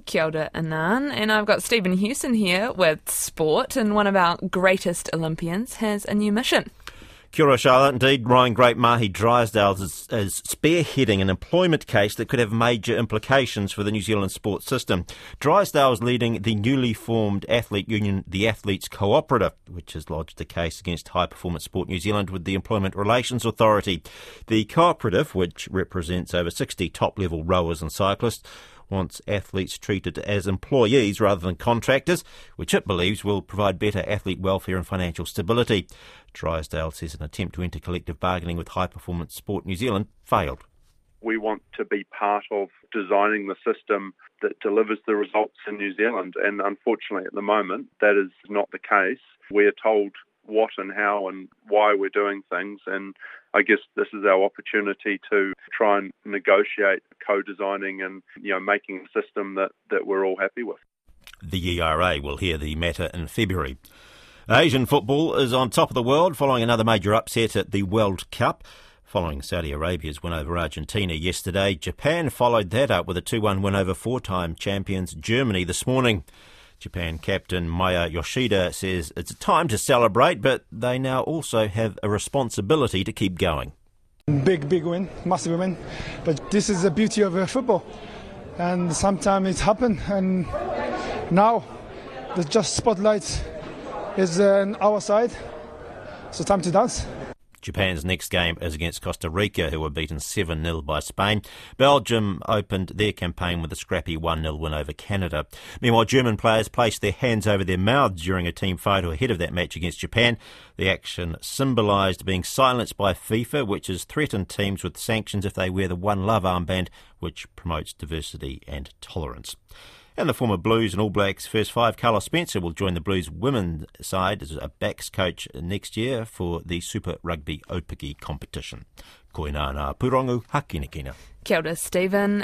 Kia ora, Anan. And I've got Stephen Hewson here with sport, and one of our greatest Olympians has a new mission. Kia ora, Charlotte. Indeed, Ryan Great Mahé Drysdale is, is, spearheading an employment case that could have major implications for the New Zealand sports system. Drysdale is leading the newly formed athlete union, the Athletes Cooperative, which has lodged a case against High Performance Sport New Zealand with the Employment Relations Authority. The cooperative, which represents over 60 top level rowers and cyclists, wants athletes treated as employees rather than contractors, which it believes will provide better athlete welfare and financial stability. Drysdale says an attempt to enter collective bargaining with High Performance Sport New Zealand failed. We want to be part of designing the system that delivers the results in New Zealand, and unfortunately, at the moment, that is not the case. We are told what and how and why we're doing things. And I guess this is our opportunity to try and negotiate co-designing and you know making a system that, that we're all happy with. The ERA will hear the matter in February. Asian football is on top of the world following another major upset at the World Cup. Following Saudi Arabia's win over Argentina yesterday, Japan followed that up with a 2 1 win over four time champions Germany this morning. Japan captain Maya Yoshida says it's a time to celebrate, but they now also have a responsibility to keep going. Big, big win, massive win. But this is the beauty of uh, football. And sometimes it happens, and now the just spotlight is uh, on our side. So time to dance. Japan's next game is against Costa Rica, who were beaten 7 0 by Spain. Belgium opened their campaign with a scrappy 1 0 win over Canada. Meanwhile, German players placed their hands over their mouths during a team photo ahead of that match against Japan. The action symbolised being silenced by FIFA, which has threatened teams with sanctions if they wear the One Love armband, which promotes diversity and tolerance. And the former Blues and All Blacks first five, Carlos Spencer, will join the Blues women's side as a backs coach next year for the Super Rugby Aupiki competition. Koina na purongu hakinekina. Kia ora, Stephen.